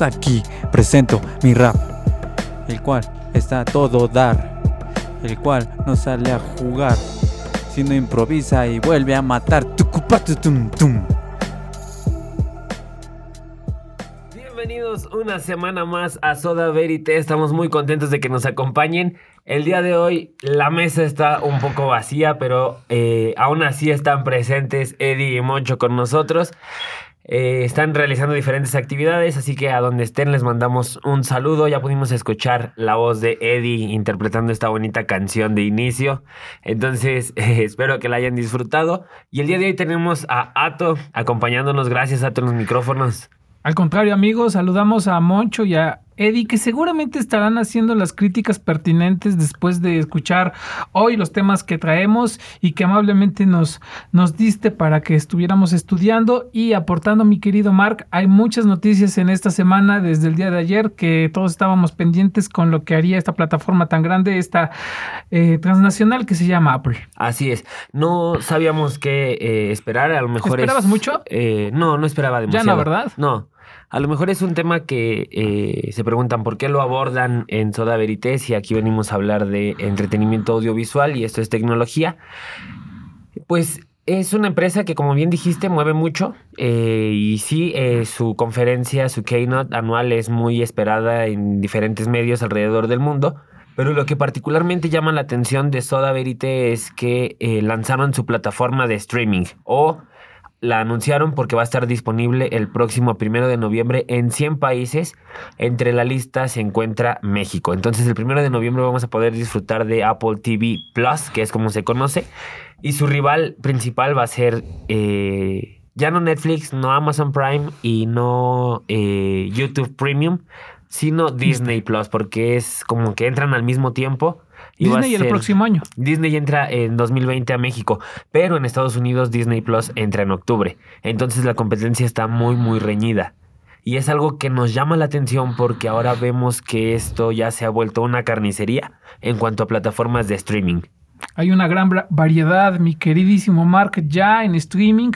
Aquí presento mi rap, el cual está a todo dar, el cual no sale a jugar, sino improvisa y vuelve a matar. Bienvenidos una semana más a Soda Verite. Estamos muy contentos de que nos acompañen. El día de hoy la mesa está un poco vacía, pero eh, aún así están presentes Eddie y Moncho con nosotros. Eh, están realizando diferentes actividades, así que a donde estén les mandamos un saludo. Ya pudimos escuchar la voz de Eddie interpretando esta bonita canción de inicio. Entonces, eh, espero que la hayan disfrutado. Y el día de hoy tenemos a Ato acompañándonos. Gracias, Ato, en los micrófonos. Al contrario, amigos, saludamos a Moncho y a Eddie, que seguramente estarán haciendo las críticas pertinentes después de escuchar hoy los temas que traemos y que amablemente nos, nos diste para que estuviéramos estudiando y aportando, mi querido Mark. Hay muchas noticias en esta semana desde el día de ayer que todos estábamos pendientes con lo que haría esta plataforma tan grande, esta eh, transnacional que se llama Apple. Así es. No sabíamos qué eh, esperar, a lo mejor. ¿Esperabas mucho? Eh, no, no esperaba demasiado. Ya no, ¿verdad? No. A lo mejor es un tema que eh, se preguntan por qué lo abordan en Soda Veritas y aquí venimos a hablar de entretenimiento audiovisual y esto es tecnología. Pues es una empresa que, como bien dijiste, mueve mucho eh, y sí, eh, su conferencia, su keynote anual es muy esperada en diferentes medios alrededor del mundo. Pero lo que particularmente llama la atención de Soda Verite es que lanzaron su plataforma de streaming o la anunciaron porque va a estar disponible el próximo primero de noviembre en 100 países. Entre la lista se encuentra México. Entonces, el primero de noviembre vamos a poder disfrutar de Apple TV Plus, que es como se conoce. Y su rival principal va a ser eh, ya no Netflix, no Amazon Prime y no eh, YouTube Premium, sino Disney Plus, porque es como que entran al mismo tiempo. Disney el próximo año. Disney entra en 2020 a México, pero en Estados Unidos Disney Plus entra en octubre. Entonces la competencia está muy, muy reñida. Y es algo que nos llama la atención porque ahora vemos que esto ya se ha vuelto una carnicería en cuanto a plataformas de streaming. Hay una gran variedad, mi queridísimo Mark, ya en streaming.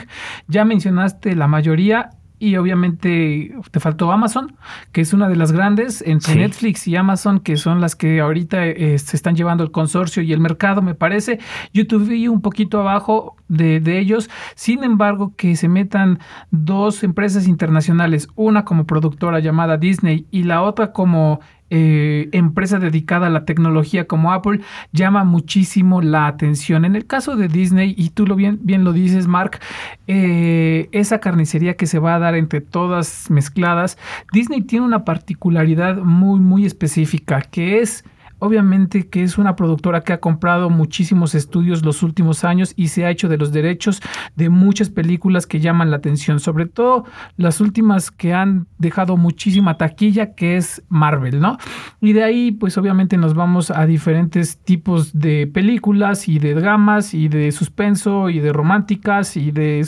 Ya mencionaste la mayoría y obviamente te faltó Amazon, que es una de las grandes, entre Netflix y Amazon, que son las que ahorita eh, se están llevando el consorcio y el mercado, me parece. YouTube vi un poquito abajo de, de, ellos, sin embargo, que se metan dos empresas internacionales, una como productora llamada Disney y la otra como eh, empresa dedicada a la tecnología como Apple llama muchísimo la atención. En el caso de Disney, y tú lo bien, bien lo dices, Mark, eh, esa carnicería que se va a dar entre todas mezcladas, Disney tiene una particularidad muy, muy específica, que es Obviamente que es una productora que ha comprado muchísimos estudios los últimos años y se ha hecho de los derechos de muchas películas que llaman la atención, sobre todo las últimas que han dejado muchísima taquilla, que es Marvel, ¿no? Y de ahí, pues obviamente nos vamos a diferentes tipos de películas y de dramas y de suspenso y de románticas y de,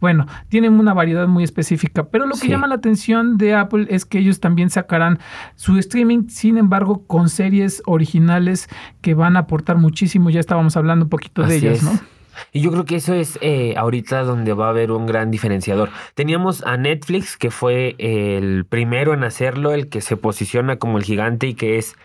bueno, tienen una variedad muy específica, pero lo que llama la atención de Apple es que ellos también sacarán su streaming, sin embargo, con series originales que van a aportar muchísimo. Ya estábamos hablando un poquito de ellas, ¿no? Y yo creo que eso es eh, ahorita donde va a haber un gran diferenciador. Teníamos a Netflix, que fue el primero en hacerlo, el que se posiciona como el gigante y que es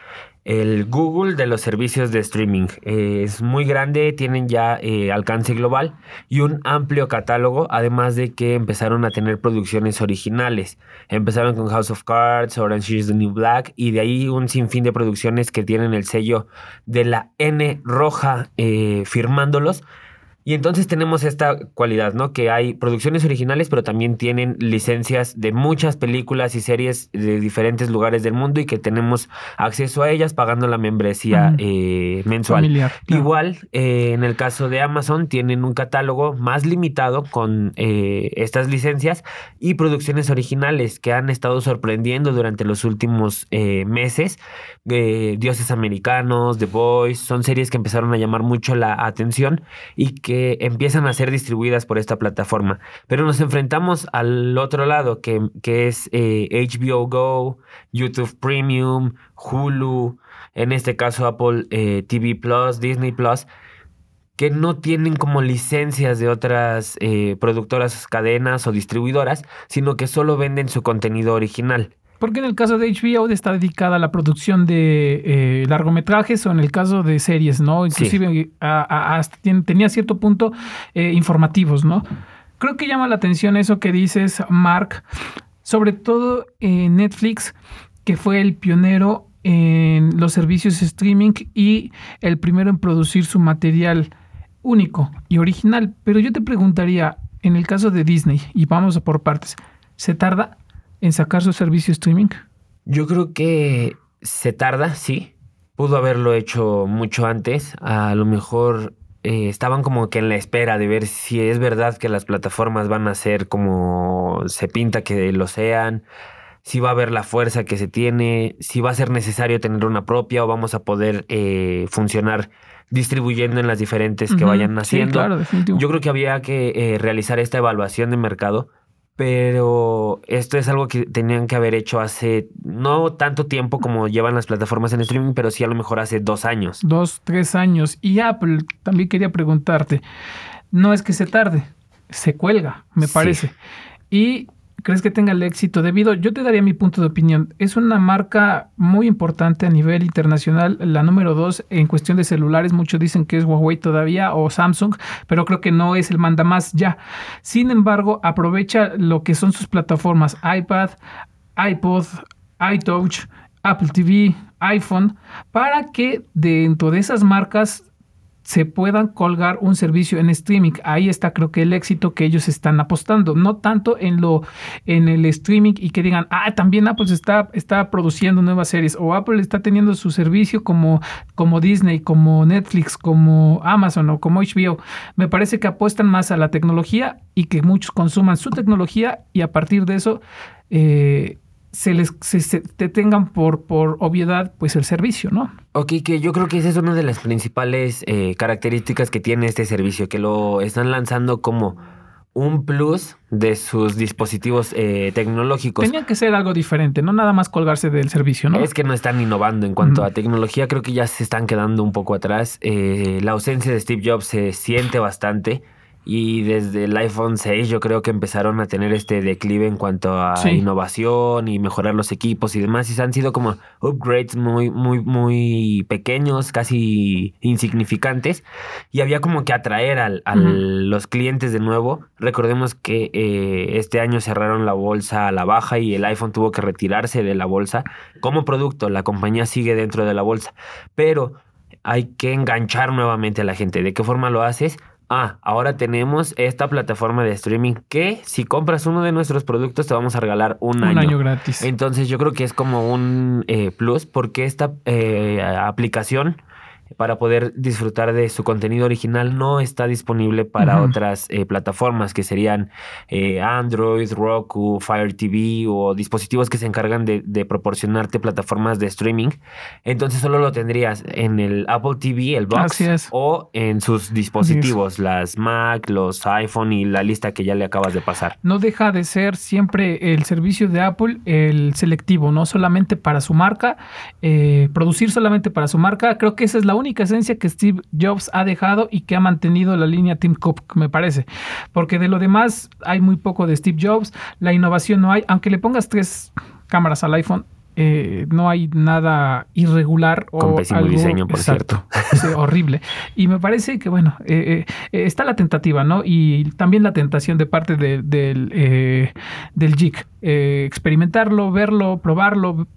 el Google de los servicios de streaming. Eh, es muy grande, tienen ya eh, alcance global y un amplio catálogo, además de que empezaron a tener producciones originales. Empezaron con House of Cards, Orange is the New Black y de ahí un sinfín de producciones que tienen el sello de la N roja eh, firmándolos y entonces tenemos esta cualidad, ¿no? Que hay producciones originales, pero también tienen licencias de muchas películas y series de diferentes lugares del mundo y que tenemos acceso a ellas pagando la membresía eh, mensual. Igual, eh, en el caso de Amazon, tienen un catálogo más limitado con eh, estas licencias y producciones originales que han estado sorprendiendo durante los últimos meses. Dioses Americanos, The Boys, son series que empezaron a llamar mucho la atención y que empiezan a ser distribuidas por esta plataforma. Pero nos enfrentamos al otro lado, que, que es HBO eh, Go, YouTube Premium, Hulu, en este caso Apple eh, TV Plus, Disney Plus. que no tienen como licencias de otras eh, productoras, cadenas o distribuidoras, sino que solo venden su contenido original. Porque en el caso de HBO está dedicada a la producción de eh, largometrajes o en el caso de series, ¿no? Inclusive hasta tenía cierto punto eh, informativos, ¿no? Creo que llama la atención eso que dices, Mark, sobre todo en Netflix, que fue el pionero en los servicios streaming y el primero en producir su material único y original. Pero yo te preguntaría, en el caso de Disney, y vamos a por partes, ¿se tarda en sacar su servicio streaming? Yo creo que se tarda, sí. Pudo haberlo hecho mucho antes. A lo mejor eh, estaban como que en la espera de ver si es verdad que las plataformas van a ser como se pinta que lo sean, si va a haber la fuerza que se tiene, si va a ser necesario tener una propia o vamos a poder eh, funcionar distribuyendo en las diferentes que vayan haciendo. Yo creo que había que eh, realizar esta evaluación de mercado, pero esto es algo que tenían que haber hecho hace no tanto tiempo como llevan las plataformas en streaming, pero sí a lo mejor hace dos años. Dos, tres años. Y Apple, también quería preguntarte, no es que se tarde, se cuelga, me parece. Y crees que tenga el éxito debido? Yo te daría mi punto de opinión. Es una marca muy importante a nivel internacional, la número dos en cuestión de celulares. Muchos dicen que es Huawei todavía o Samsung, pero creo que no es el manda más ya. Sin embargo, aprovecha lo que son sus plataformas iPad, iPod, iTouch, Apple TV, iPhone, para que dentro de esas marcas se puedan colgar un servicio en streaming. Ahí está creo que el éxito que ellos están apostando, no tanto en lo en el streaming y que digan, "Ah, también Apple está está produciendo nuevas series o Apple está teniendo su servicio como como Disney, como Netflix, como Amazon o como HBO." Me parece que apuestan más a la tecnología y que muchos consuman su tecnología y a partir de eso eh, se les se, te tengan por, por obviedad pues el servicio, ¿no? Ok, que yo creo que esa es una de las principales eh, características que tiene este servicio, que lo están lanzando como un plus de sus dispositivos eh, tecnológicos. Tenía que ser algo diferente, no nada más colgarse del servicio, ¿no? Es que no están innovando en cuanto a tecnología, creo que ya se están quedando un poco atrás. Eh, la ausencia de Steve Jobs se siente bastante. Y desde el iPhone 6 yo creo que empezaron a tener este declive en cuanto a innovación y mejorar los equipos y demás. Y han sido como upgrades muy, muy, muy pequeños, casi insignificantes. Y había como que atraer a los clientes de nuevo. Recordemos que eh, este año cerraron la bolsa a la baja y el iPhone tuvo que retirarse de la bolsa. Como producto, la compañía sigue dentro de la bolsa. Pero hay que enganchar nuevamente a la gente. ¿De qué forma lo haces? Ah, ahora tenemos esta plataforma de streaming que si compras uno de nuestros productos te vamos a regalar un, año. año. gratis. Entonces yo creo que es como un eh, plus porque esta eh, aplicación para poder disfrutar de su contenido original no está disponible para otras eh, plataformas que serían eh, Android, Roku, Fire TV o dispositivos que se encargan de, proporcionarte plataformas de streaming. Entonces solo lo tendrías en el Apple TV, el box, o en sus dispositivos, las Mac, los iPhone y la lista que ya le acabas de pasar. No deja de ser siempre el servicio de Apple el selectivo, no solamente para su marca, eh, producir solamente para su marca. Creo que esa es la única esencia que Steve Jobs ha dejado y que ha mantenido la línea Tim Cook, me parece. Porque de lo demás hay muy poco de Steve Jobs, la innovación no hay, aunque le pongas tres cámaras al iPhone, eh, no hay nada irregular o algo, diseño, por cierto. horrible. Y me parece que, bueno, eh, eh, está la tentativa, ¿no? Y también la tentación de parte del, del JIC. experimentarlo, verlo, probarlo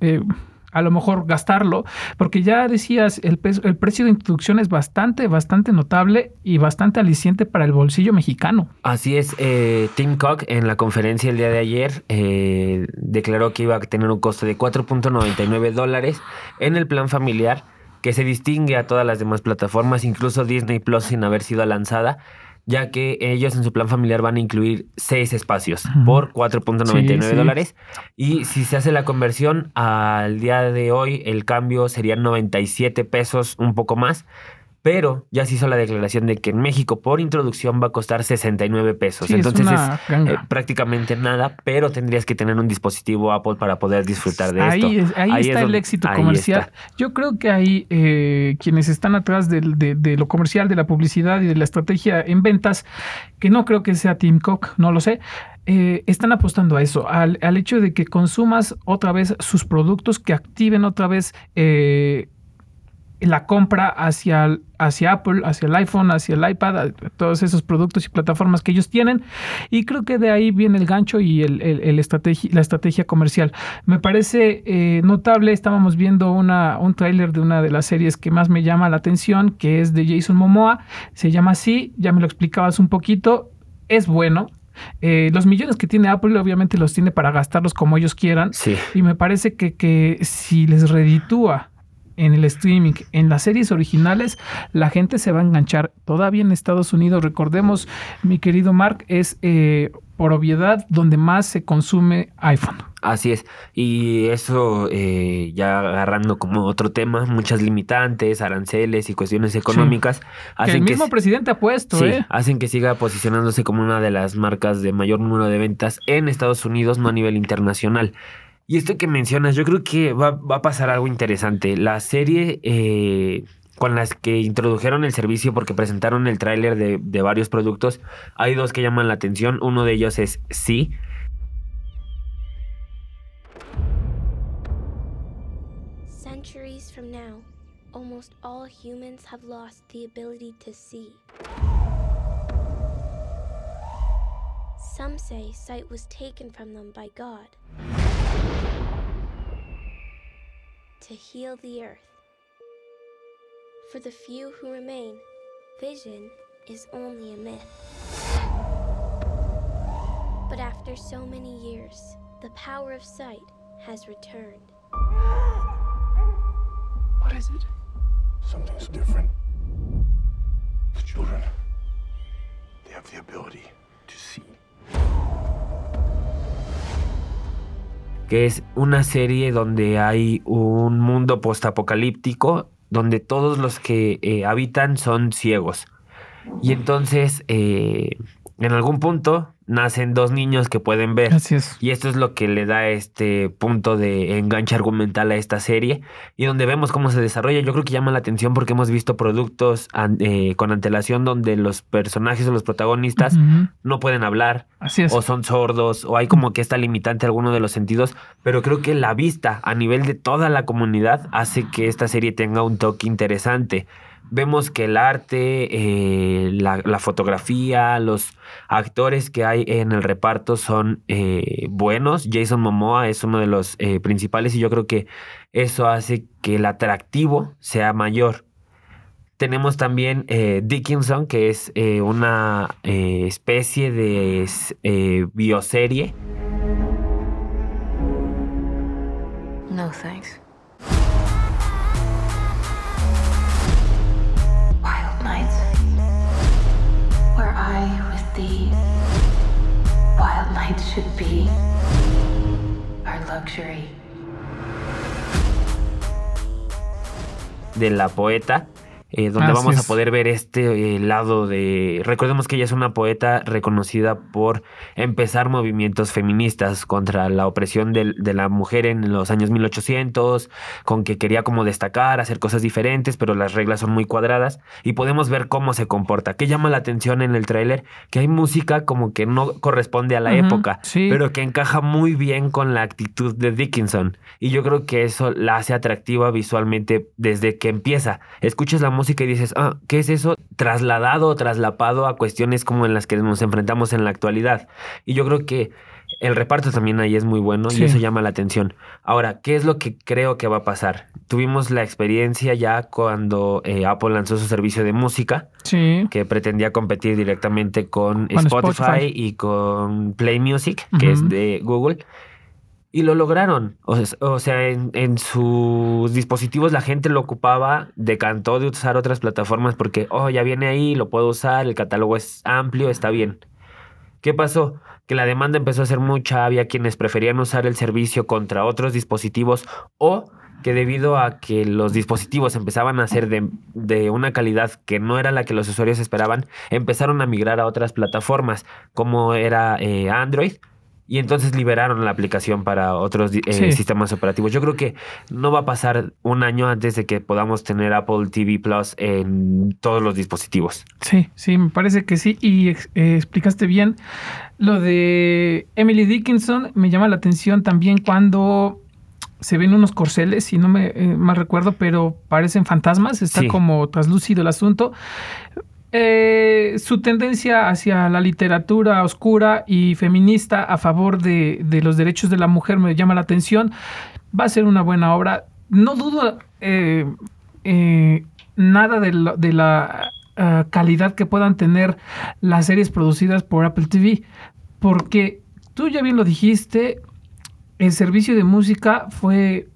a lo mejor gastarlo, porque ya decías, el, el precio de introducción es bastante, bastante notable y bastante aliciente para el bolsillo mexicano. Así es, eh, Tim Cook en la conferencia el día de ayer eh, declaró que iba a tener un costo de 4.99 dólares en el plan familiar que se distingue a todas las demás plataformas, incluso Disney Plus sin haber sido lanzada ya que ellos en su plan familiar van a incluir seis espacios por 4.99 dólares. Y si se hace la conversión al día de hoy, el cambio sería 97 pesos, un poco más. Pero ya se hizo la declaración de que en México por introducción va a costar 69 pesos. Sí, Entonces es, eh, prácticamente nada, pero tendrías que tener un dispositivo Apple para poder disfrutar de ahí esto. es- ahí, Ahí es está el donde- éxito comercial. Yo creo que ahí eh, quienes están atrás de, de lo comercial, de la publicidad y de la estrategia en ventas, que no creo que sea Tim Cook, no lo sé, eh, están apostando a eso, al, al hecho de que consumas otra vez sus productos, que activen otra vez eh, la compra hacia, hacia Apple, hacia el iPhone, hacia el iPad, todos esos productos y plataformas que ellos tienen. Y creo que de ahí viene el gancho y el, el- el estrategi- la estrategia comercial. Me parece eh, notable, estábamos viendo una, un tráiler de una de las series que más me llama la atención, que es de Jason Momoa. Se llama así, ya me lo explicabas un poquito. Es bueno. Eh, los millones que tiene Apple obviamente los tiene para gastarlos como ellos quieran. Sí. Y me parece que, que si les reditúa en el streaming, en las series originales, la gente se va a enganchar. Todavía en Estados Unidos, recordemos, mi querido Mark, es eh, por obviedad donde más se consume iPhone. Así es. Y eso eh, ya agarrando como otro tema, muchas limitantes, aranceles y cuestiones económicas hacen el que, mismo presidente ha puesto, sí, ¿eh? hacen que siga posicionándose como una de las marcas de mayor número de ventas en Estados Unidos, no a nivel internacional. Y esto que mencionas, yo creo que va, va a pasar algo interesante. La serie eh, con las que introdujeron el servicio porque presentaron el tráiler de, de varios productos, hay dos que llaman la atención. Uno de ellos es Sí. Centuries from now, almost all humans have lost the ability to see. Some say sight was taken from them by God to heal the earth. For the few who remain, vision is only a myth. But after so many years, the power of sight has returned. What is it? Something's different. The children, they have the ability to see. Que es una serie donde hay un mundo postapocalíptico donde todos los que eh, habitan son ciegos. Y entonces, eh, en algún punto, nacen dos niños que pueden ver. Así es. Y esto es lo que le da este punto de enganche argumental a esta serie y donde vemos cómo se desarrolla. Yo creo que llama la atención porque hemos visto productos eh, con antelación donde los personajes o los protagonistas no pueden hablar, Así es. o son sordos, o hay como que esta limitante alguno de los sentidos, pero creo que la vista a nivel de toda la comunidad hace que esta serie tenga un toque interesante. Vemos que el arte, eh, la, fotografía, los actores que hay en el reparto son eh, buenos. Jason Momoa es uno de los eh, principales y yo creo que eso hace que el atractivo sea mayor. Tenemos también eh, Dickinson, que es una especie de bioserie. No thanks. Thee. Wild nights should be our luxury. de la poeta, eh, donde Así vamos es. a poder ver este eh, lado de... Recordemos que ella es una poeta reconocida por empezar movimientos feministas contra la opresión de, la mujer en los años 1800, con que quería como destacar, hacer cosas diferentes, pero las reglas son muy cuadradas y podemos ver cómo se comporta. ¿Qué llama la atención en el tráiler? Que hay música como que no corresponde a la época, sí. pero que encaja muy bien con la actitud de Dickinson. Y yo creo que eso la hace atractiva visualmente desde que empieza. Escuchas la música y dices, ah, ¿qué es eso? Trasladado o traslapado a cuestiones como en las que nos enfrentamos en la actualidad. Y yo creo que el reparto también ahí es muy bueno Sí. y eso llama la atención. Ahora, ¿qué es lo que creo que va a pasar? Tuvimos la experiencia ya cuando eh, Apple lanzó su servicio de música Sí. que pretendía competir directamente con, Con Spotify, Spotify. y con Play Music, que es de Google. Y lo lograron. O, sea, en, en sus dispositivos la gente lo ocupaba, decantó de usar otras plataformas porque, oh, ya viene ahí, lo puedo usar, el catálogo es amplio, está bien. ¿Qué pasó? Que la demanda empezó a ser mucha, había quienes preferían usar el servicio contra otros dispositivos o que debido a que los dispositivos empezaban a ser de, de una calidad que no era la que los usuarios esperaban, empezaron a migrar a otras plataformas, como era eh, Android. Y entonces liberaron la aplicación para otros eh, Sí. sistemas operativos. Yo creo que no va a pasar un año antes de que podamos tener Apple TV Plus en todos los dispositivos. Sí, sí, me parece que sí. Y eh, explicaste bien lo de Emily Dickinson. Me llama la atención también cuando se ven unos corceles, si no me eh, mal recuerdo, pero parecen fantasmas. Está Sí. como traslúcido el asunto. Eh, su tendencia hacia la literatura oscura y feminista a favor de, los derechos de la mujer me llama la atención. Va a ser una buena obra. No dudo eh, eh, nada de, la calidad que puedan tener las series producidas por Apple TV, porque tú ya bien lo dijiste, el servicio de música fue,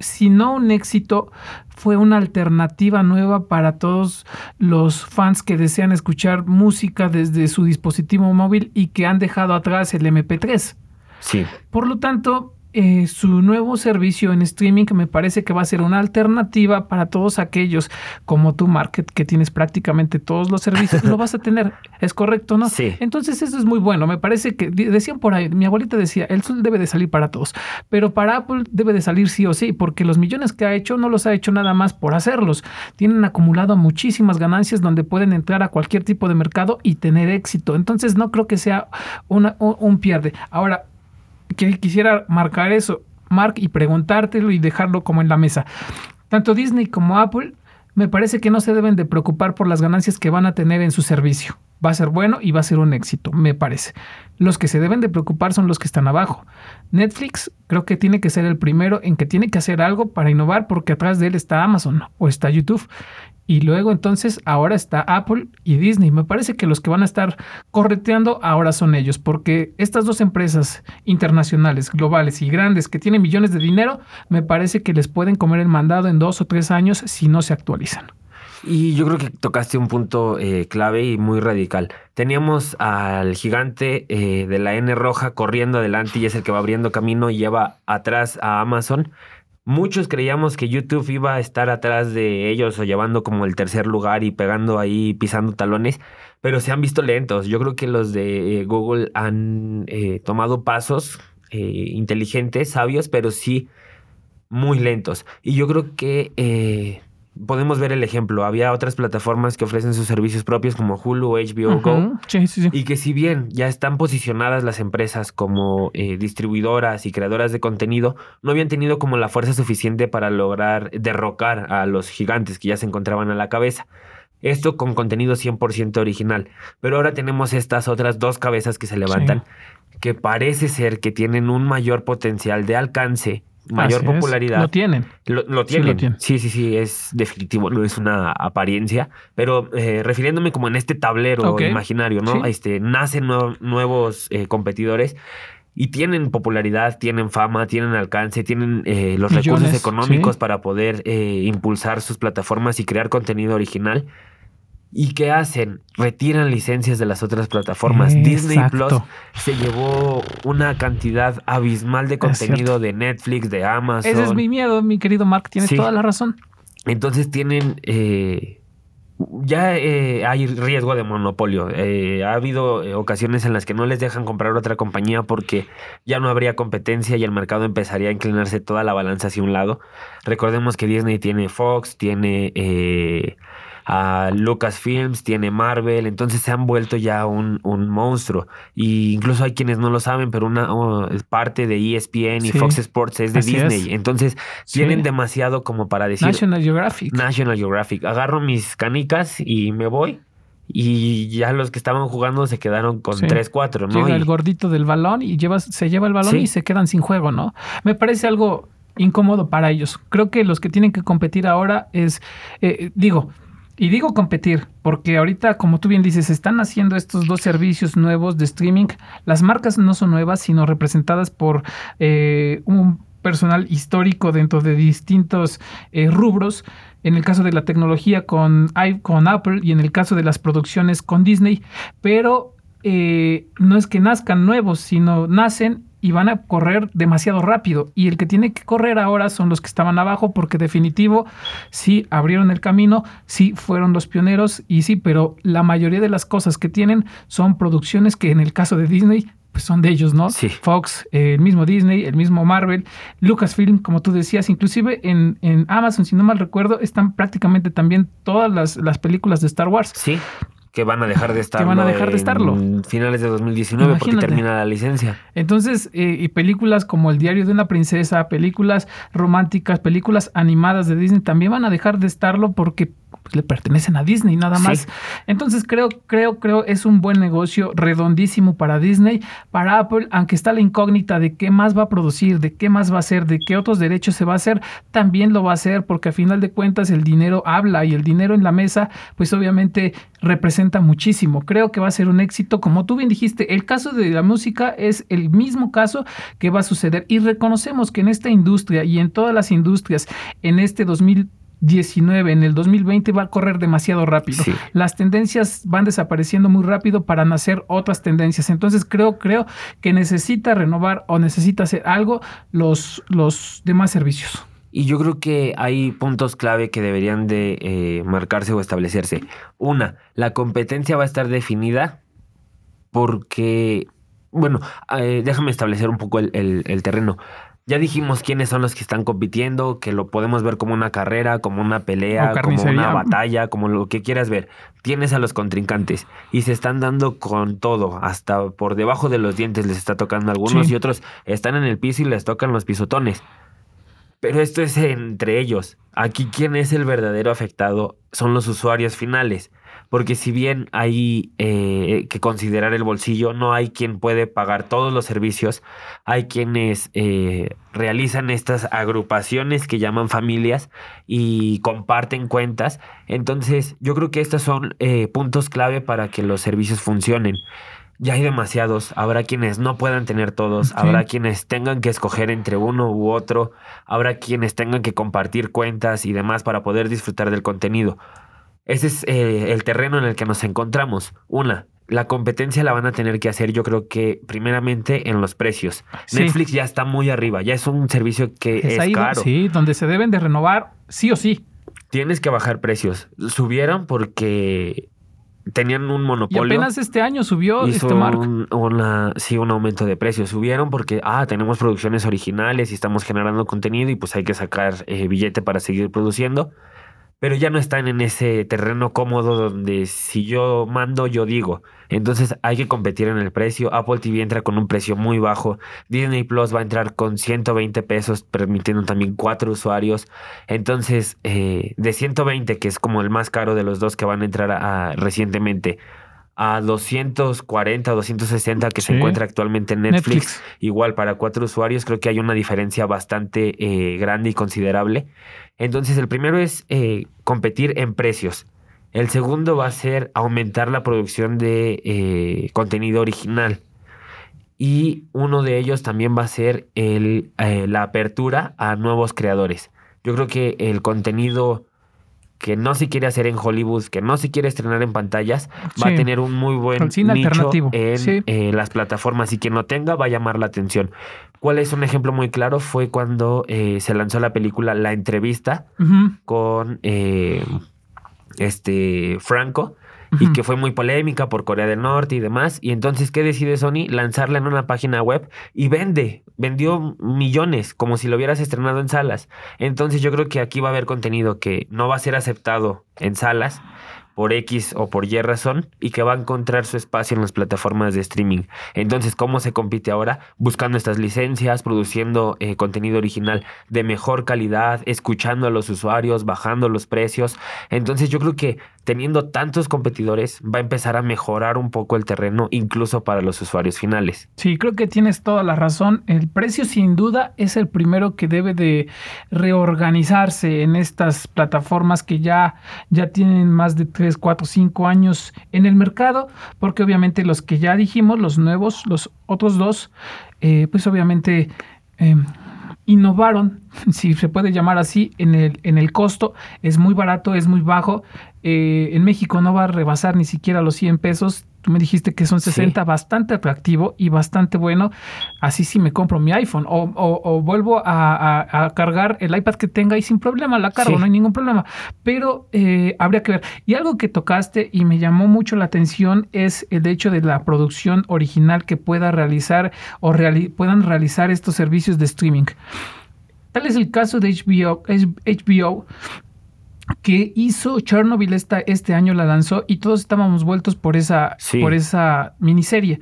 si no un éxito, fue una alternativa nueva para todos los fans que desean escuchar música desde su dispositivo móvil y que han dejado atrás el MP3. Sí. Por lo tanto, eh, su nuevo servicio en streaming me parece que va a ser una alternativa para todos aquellos como tu Market, que tienes prácticamente todos los servicios, lo vas a tener. ¿Es correcto, no? Sí. Entonces, eso es muy bueno. Me parece que decían por ahí, mi abuelita decía, el sol debe de salir para todos, pero para Apple debe de salir sí o sí, porque los millones que ha hecho no los ha hecho nada más por hacerlos. Tienen acumulado muchísimas ganancias donde pueden entrar a cualquier tipo de mercado y tener éxito. Entonces, no creo que sea una, un, un pierde. Ahora, que quisiera marcar eso, Mark, y preguntártelo y dejarlo como en la mesa. Tanto Disney como Apple me parece que no se deben de preocupar por las ganancias que van a tener en su servicio. Va a ser bueno y va a ser un éxito, me parece. Los que se deben de preocupar son los que están abajo. Netflix creo que tiene que ser el primero en que tiene que hacer algo para innovar porque atrás de él está Amazon o está YouTube. Y luego entonces ahora está Apple y Disney. Me parece que los que van a estar correteando ahora son ellos, porque estas dos empresas internacionales, globales y grandes que tienen millones de dinero, me parece que les pueden comer el mandado en dos o tres años si no se actualizan. Y yo creo que tocaste un punto eh, clave y muy radical. Teníamos al gigante eh, de la N roja corriendo adelante y es el que va abriendo camino y lleva atrás a Amazon. Muchos creíamos que YouTube iba a estar atrás de ellos o llevando como el tercer lugar y pegando ahí, pisando talones, pero se han visto lentos. Yo creo que los de eh, Google han eh, tomado pasos eh, inteligentes, sabios, pero sí muy lentos. Y yo creo que eh, podemos ver el ejemplo. Había otras plataformas que ofrecen sus servicios propios como Hulu, HBO Go. Sí, sí, sí. Y que si bien ya están posicionadas las empresas como eh, distribuidoras y creadoras de contenido, no habían tenido como la fuerza suficiente para lograr derrocar a los gigantes que ya se encontraban a la cabeza. Esto con contenido 100% original. Pero ahora tenemos estas otras dos cabezas que se levantan, que parece ser que tienen un mayor potencial de alcance, mayor Así es. Lo, tienen. lo, lo Sí, lo tienen. Sí, sí, sí, es definitivo, no es una apariencia. Pero eh, refiriéndome como en este tablero imaginario, ¿no? Sí. Este, nacen nue- nuevos eh, competidores y tienen popularidad, tienen fama, tienen alcance, tienen eh, los recursos económicos sí. para poder eh, impulsar sus plataformas y crear contenido original. ¿Y qué hacen? Retiran licencias de las otras plataformas. Disney Exacto. Plus se llevó una cantidad abismal de contenido de Netflix, de Amazon. Ese es mi miedo, mi querido Mark. Tienes Sí. toda la razón. Entonces tienen. eh, ya eh, hay riesgo de monopolio. Eh, ha habido eh, ocasiones en las que no les dejan comprar otra compañía porque ya no habría competencia y el mercado empezaría a inclinarse toda la balanza hacia un lado. Recordemos que Disney tiene Fox, tiene eh, a Lucasfilms, tiene Marvel, entonces se han vuelto ya un, un monstruo. Y incluso hay quienes no lo saben, pero una oh, parte de ESPN y Sí. Fox Sports es de Disney. es. Entonces Sí. tienen demasiado como para decir. National Geographic. National Geographic. Agarro mis canicas y me voy. Y ya los que estaban jugando se quedaron con Sí. 3-4, ¿no? Llega Y- el gordito del balón y llevas, se lleva el balón y se quedan sin juego, ¿no? Me parece algo incómodo para ellos. Creo que los que tienen que competir ahora es, eh, digo, y digo competir, porque ahorita, como tú bien dices, están haciendo estos dos servicios nuevos de streaming. Las marcas no son nuevas, sino representadas por eh, un personal histórico dentro de distintos eh, rubros. En el caso de la tecnología con, con Apple y en el caso de las producciones con Disney, pero eh, no es que nazcan nuevos, sino nacen y van a correr demasiado rápido. Y el que tiene que correr ahora son los que estaban abajo, porque definitivo sí abrieron el camino, sí fueron los pioneros y sí, pero la mayoría de las cosas que tienen son producciones que en el caso de Disney pues son de ellos, ¿no? Sí. Fox, eh, el mismo Disney, el mismo Marvel, Lucasfilm, como tú decías, inclusive en, en Amazon, si no mal recuerdo, están prácticamente también todas las, las películas de Star Wars. Sí, que van a dejar de estarlo. van a dejar de estarlo. en Finales de 2019 porque Imagínate. termina la licencia. Entonces, eh, y películas como El diario de una princesa, películas románticas, películas animadas de Disney también van a dejar de estarlo porque le pertenecen a Disney nada Sí. más. Entonces, creo, creo, creo es un buen negocio redondísimo para Disney, para Apple, aunque está la incógnita de qué más va a producir, de qué más va a hacer, de qué otros derechos se va a hacer, también lo va a hacer porque a final de cuentas el dinero habla y el dinero en la mesa, pues obviamente representa muchísimo. Creo que va a ser un éxito, como tú bien dijiste, el caso de la música es el mismo caso que va a suceder y reconocemos que en esta industria y en todas las industrias en este 2019, en el 2020 va a correr demasiado rápido. Sí. Las tendencias van desapareciendo muy rápido para nacer otras tendencias. Entonces creo, creo que necesita renovar o necesita hacer algo los, los demás servicios. Y yo creo que hay puntos clave que deberían de eh, marcarse o establecerse. Una, la competencia va a estar definida porque, bueno, eh, déjame establecer un poco el, el- el terreno. Ya dijimos quiénes son los que están compitiendo, que lo podemos ver como una carrera, como una pelea, como una batalla, como lo que quieras ver. Tienes a los contrincantes y se están dando con todo, hasta por debajo de los dientes les está tocando a algunos Sí. y otros están en el piso y les tocan los pisotones. Pero esto es entre ellos. Aquí quien es el verdadero afectado son los usuarios finales. Porque si bien hay eh, que considerar el bolsillo, no hay quien puede pagar todos los servicios. Hay quienes eh, realizan estas agrupaciones que llaman familias y comparten cuentas. Entonces yo creo que estos son eh, puntos clave para que los servicios funcionen. Ya hay demasiados, habrá quienes no puedan tener todos, Sí. habrá quienes tengan que escoger entre uno u otro, habrá quienes tengan que compartir cuentas y demás para poder disfrutar del contenido. Ese es eh, el terreno en el que nos encontramos. Una, la competencia la van a tener que hacer yo creo que primeramente en los precios. Sí. Netflix ya está muy arriba, ya es un servicio que es, ahí do- caro. sí, donde se deben de renovar sí o sí. Tienes que bajar precios. Subieron porque tenían un Y monopolio. apenas este año subió Hizo este Mark. un, una- sí, un aumento de precios. Subieron porque, ah, tenemos producciones originales y estamos generando contenido y pues hay que sacar eh, billete para seguir produciendo. Pero ya no están en ese terreno cómodo donde si yo mando, yo digo. Entonces hay que competir en el precio. Apple TV entra con un precio muy bajo. Disney Plus va a entrar con 120 pesos, permitiendo también cuatro usuarios. Entonces, eh, de 120, que es como el más caro de los dos que van a entrar recientemente, a 240 o 260 que se encuentra actualmente en Netflix, Netflix. igual para cuatro usuarios, creo que hay una diferencia bastante eh, grande y considerable. Entonces, el primero es eh, competir en precios. El segundo va a ser aumentar la producción de eh, contenido original. Y uno de ellos también va a ser el, la apertura a nuevos creadores. Yo creo que el contenido que no se quiere hacer en Hollywood, que no se quiere estrenar en pantallas, va a tener un muy buen cine nicho alternativo, en sí. eh, las plataformas y quien lo tenga va a llamar la atención. ¿Cuál es un ejemplo muy claro? Fue cuando eh, se lanzó la película La Entrevista con eh, este Franco y que fue muy polémica por Corea del Norte y demás. Y entonces, ¿qué decide Sony? Lanzarla en una página web y vende. Vendió millones, como si lo hubieras estrenado en salas. Entonces, yo creo que aquí va a haber contenido que no va a ser aceptado en salas por X o por Y razón y que va a encontrar su espacio en las plataformas de streaming. Entonces, ¿cómo se compite ahora? Buscando estas licencias, produciendo eh, contenido original de mejor calidad, escuchando a los usuarios, bajando los precios. Entonces, yo creo que teniendo tantos competidores va a empezar a mejorar un poco el terreno, incluso para los usuarios finales. Sí, creo que tienes toda la razón. El precio sin duda es el primero que debe de reorganizarse en estas plataformas que ya, ya tienen más de 3, 4, 5 años en el mercado, porque obviamente los que ya dijimos, los nuevos, los otros dos, eh, pues obviamente... eh, innovaron, si se puede llamar así, en el, en el costo, es muy barato, es muy bajo, eh, en México no va a rebasar ni siquiera los 100 pesos. Tú me dijiste que son 60, bastante atractivo y bastante bueno. Así sí me compro mi iPhone o, o- o vuelvo a, a- a cargar el iPad que tenga y sin problema la cargo, Sí. no hay ningún problema. Pero eh, habría que ver. Y algo que tocaste y me llamó mucho la atención es el hecho de la producción original que pueda realizar o reali- puedan realizar estos servicios de streaming. Tal es el caso de HBO, HBO que hizo Chernobyl esta, este año, la lanzó y todos estábamos vueltos por esa, Sí. por esa miniserie.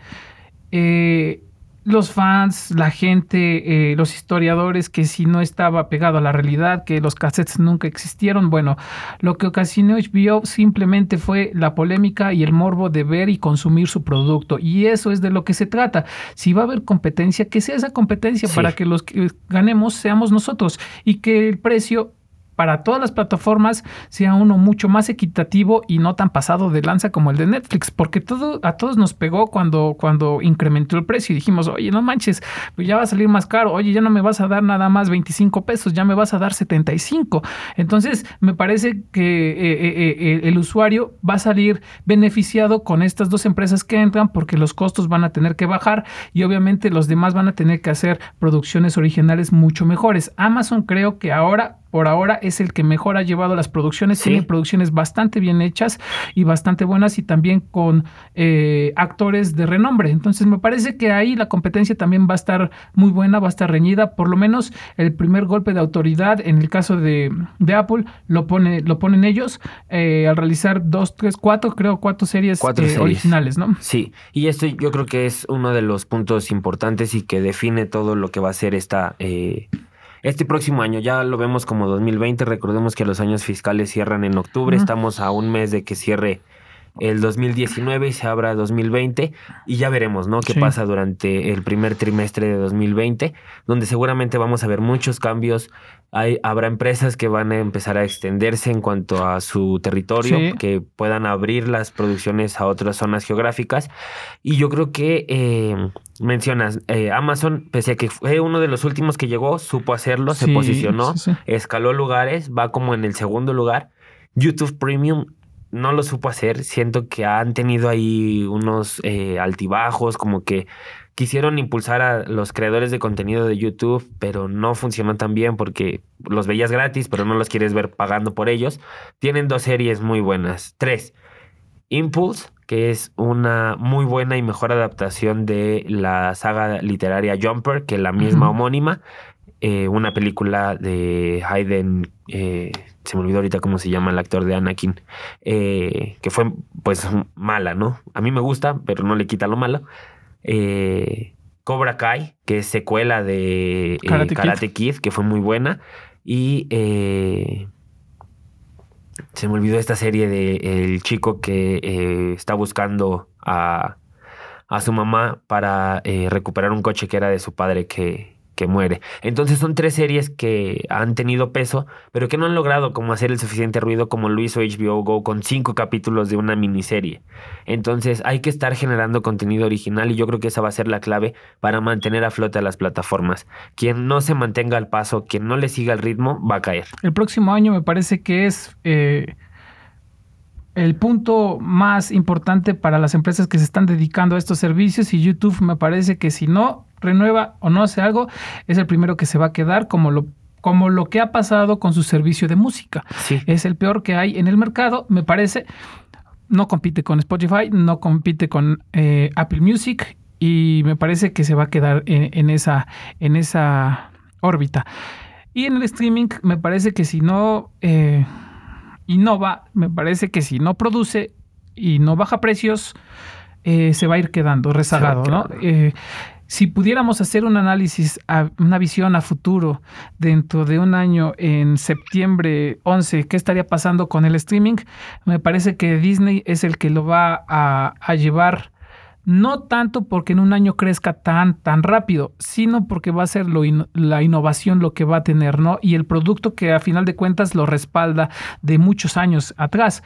Eh, los fans, la gente, eh, los historiadores, que si no estaba pegado a la realidad, que los cassettes nunca existieron. Bueno, lo que ocasionó HBO simplemente fue la polémica y el morbo de ver y consumir su producto. Y eso es de lo que se trata. Si va a haber competencia, que sea esa competencia Sí. para que los que ganemos seamos nosotros y que el precio para todas las plataformas sea uno mucho más equitativo y no tan pasado de lanza como el de Netflix, porque todo a todos nos pegó cuando cuando incrementó el precio y dijimos, "Oye, no manches, pues ya va a salir más caro. Oye, ya no me vas a dar nada más 25 pesos, ya me vas a dar 75." Entonces, me parece que eh, eh, eh, el usuario va a salir beneficiado con estas dos empresas que entran porque los costos van a tener que bajar y obviamente los demás van a tener que hacer producciones originales mucho mejores. Amazon creo que ahora por ahora es el que mejor ha llevado las producciones, Sí. tiene producciones bastante bien hechas y bastante buenas y también con eh, actores de renombre. Entonces me parece que ahí la competencia también va a estar muy buena, va a estar reñida. Por lo menos el primer golpe de autoridad en el caso de, de Apple lo pone lo ponen ellos eh, al realizar dos, tres, cuatro, creo cuatro series, Cuatro eh, series. originales, ¿no? Sí, y esto yo creo que es uno de los puntos importantes y que define todo lo que va a ser esta, eh, este próximo año. Ya lo vemos como 2020, recordemos que los años fiscales cierran en octubre, estamos a un mes de que cierre el 2019 y se abra 2020 y ya veremos, ¿no? Qué Sí. pasa durante el primer trimestre de 2020, donde seguramente vamos a ver muchos cambios. Hay, habrá empresas que van a empezar a extenderse en cuanto a su territorio, Sí. que puedan abrir las producciones a otras zonas geográficas. Y yo creo que eh, mencionas, eh, Amazon, pese a que fue uno de los últimos que llegó, supo hacerlo, se posicionó, escaló lugares, va como en el segundo lugar. YouTube Premium no lo supo hacer. Siento que han tenido ahí unos eh, altibajos, como que quisieron impulsar a los creadores de contenido de YouTube, pero no funcionó tan bien porque los veías gratis, pero no los quieres ver pagando por ellos. Tienen dos series muy buenas. Tres. Impulse, que es una muy buena y mejor adaptación de la saga literaria Jumper, que la misma homónima. Eh, una película de Hayden, eh, se me olvidó ahorita cómo se llama el actor de Anakin, eh, que fue pues mala, ¿no? A mí me gusta, pero no le quita lo malo. Cobra Kai, que es secuela de Karate Karate, Kid. Kid. que fue muy buena. Y se me olvidó esta serie de el chico que está buscando a, a su mamá para recuperar un coche que era de su padre que, que muere. Entonces son tres series que han tenido peso, pero que no han logrado como hacer el suficiente ruido como lo hizo HBO Go con cinco capítulos de una miniserie. Entonces hay que estar generando contenido original y yo creo que esa va a ser la clave para mantener a flote a las plataformas. Quien no se mantenga al paso, quien no le siga el ritmo, va a caer. El próximo año me parece que es eh, el punto más importante para las empresas que se están dedicando a estos servicios y YouTube me parece que si no renueva o no hace algo, es el primero que se va a quedar como lo, como lo que ha pasado con su servicio de música. Sí. Es el peor que hay en el mercado, me parece. No compite con Spotify, no compite con eh, Apple Music y me parece que se va a quedar en, en esa, en esa órbita. Y en el streaming me parece que si no eh, innova, me parece que si no produce y no baja precios, eh, se va a ir quedando rezagado, ¿no? Eh, si pudiéramos hacer un análisis, a- una visión a futuro dentro de un año, en septiembre 11, ¿qué estaría pasando con el streaming? Me parece que Disney es el que lo va a, a llevar, no tanto porque en un año crezca tan, tan rápido, sino porque va a ser lo in- la innovación lo que va a tener, ¿no? Y el producto que a final de cuentas lo respalda de muchos años atrás.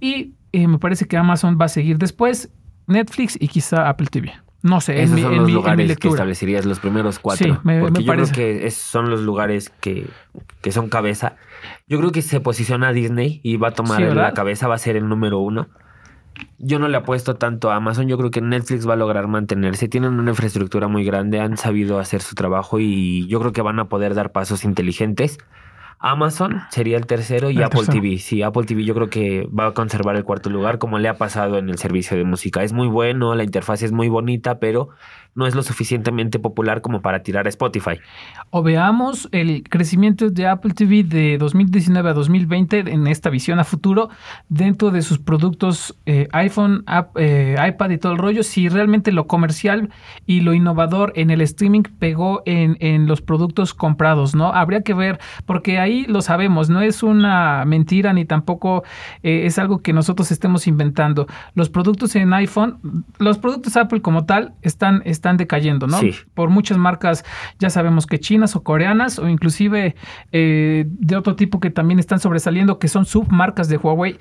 Y eh, me parece que Amazon va a seguir después, Netflix y quizá Apple TV. No sé, en Esos mi, son en los mi- en mi lugares que lectura. establecerías, los primeros cuatro. Sí, me- porque me yo parece. creo que es- son los lugares que, que son cabeza. Yo creo que se posiciona Disney y va a tomar la cabeza, va a ser el número uno. Yo no le apuesto tanto a Amazon, yo creo que Netflix va a lograr mantenerse. Tienen una infraestructura muy grande, han sabido hacer su trabajo y yo creo que van a poder dar pasos inteligentes. Amazon sería el tercero y El Apple tercero. TV. Sí, Apple TV yo creo que va a conservar el cuarto lugar como le ha pasado en el servicio de música. Es muy bueno, la interfaz es muy bonita, pero no es lo suficientemente popular como para tirar a Spotify. O veamos el crecimiento de Apple TV de 2019 a 2020 en esta visión a futuro dentro de sus productos eh, iPhone, app, eh, iPad y todo el rollo. Si realmente lo comercial y lo innovador en el streaming pegó en, en los productos comprados, ¿no? Habría que ver, porque ahí lo sabemos, no es una mentira ni tampoco eh, es algo que nosotros estemos inventando. Los productos en iPhone, los productos Apple como tal están, están decayendo, ¿no? Sí. por muchas marcas, ya sabemos que chinas o coreanas o inclusive eh, de otro tipo que también están sobresaliendo, que son submarcas de Huawei,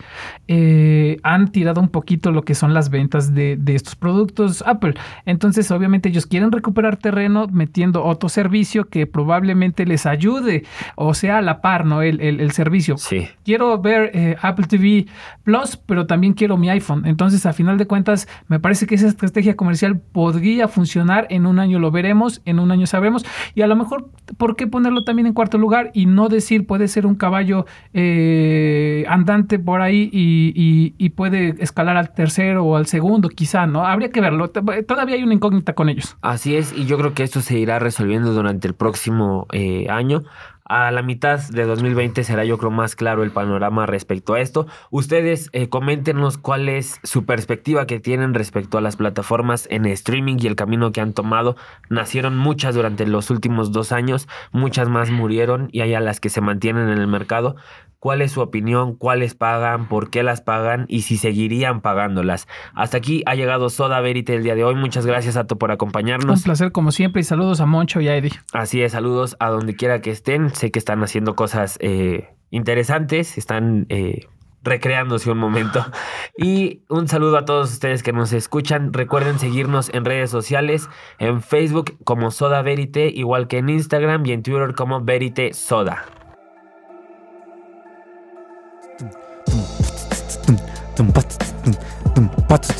eh, han tirado un poquito lo que son las ventas de, de estos productos Apple. Entonces, obviamente ellos quieren recuperar terreno metiendo otro servicio que probablemente les ayude o sea a la par, ¿no? El, el- el servicio Sí. quiero ver eh, Apple TV Plus, pero también quiero mi iPhone. Entonces, a final de cuentas, me parece que esa estrategia comercial podría funcionar. En un año lo veremos, en un año sabremos. Y a lo mejor, ¿por qué ponerlo también en cuarto lugar y no decir puede ser un caballo eh, andante por ahí y, y- puede escalar al tercero o al segundo, quizá, ¿no? Habría que verlo. Todavía hay una incógnita con ellos. Así es, y yo creo que esto se irá resolviendo durante el próximo eh, año. A la mitad de 2020 será yo creo más claro el panorama respecto a esto. Ustedes eh, coméntenos cuál es su perspectiva que tienen respecto a las plataformas en streaming y el camino que han tomado. Nacieron muchas durante los últimos dos años, muchas más murieron y hay a las que se mantienen en el mercado. ¿Cuál es su opinión? ¿Cuáles pagan? ¿Por qué las pagan? Y si seguirían pagándolas. Hasta aquí ha llegado Soda Verite el día de hoy. Muchas gracias, Ato, por Un acompañarnos. placer como siempre y saludos a Moncho y a Eddie. Así es, saludos a donde quiera que estén. Sé que están haciendo cosas eh, interesantes, están eh, recreándose un momento. Y un saludo a todos ustedes que nos escuchan. Recuerden seguirnos en redes sociales, en Facebook como Soda Verite, igual que en Instagram y en Twitter como Verite Soda.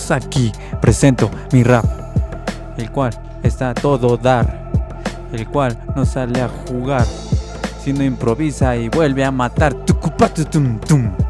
Aquí presento mi rap, el cual está a todo dar, el cual no sale a jugar, sino improvisa y vuelve a matar. Tucupat, tum, tum.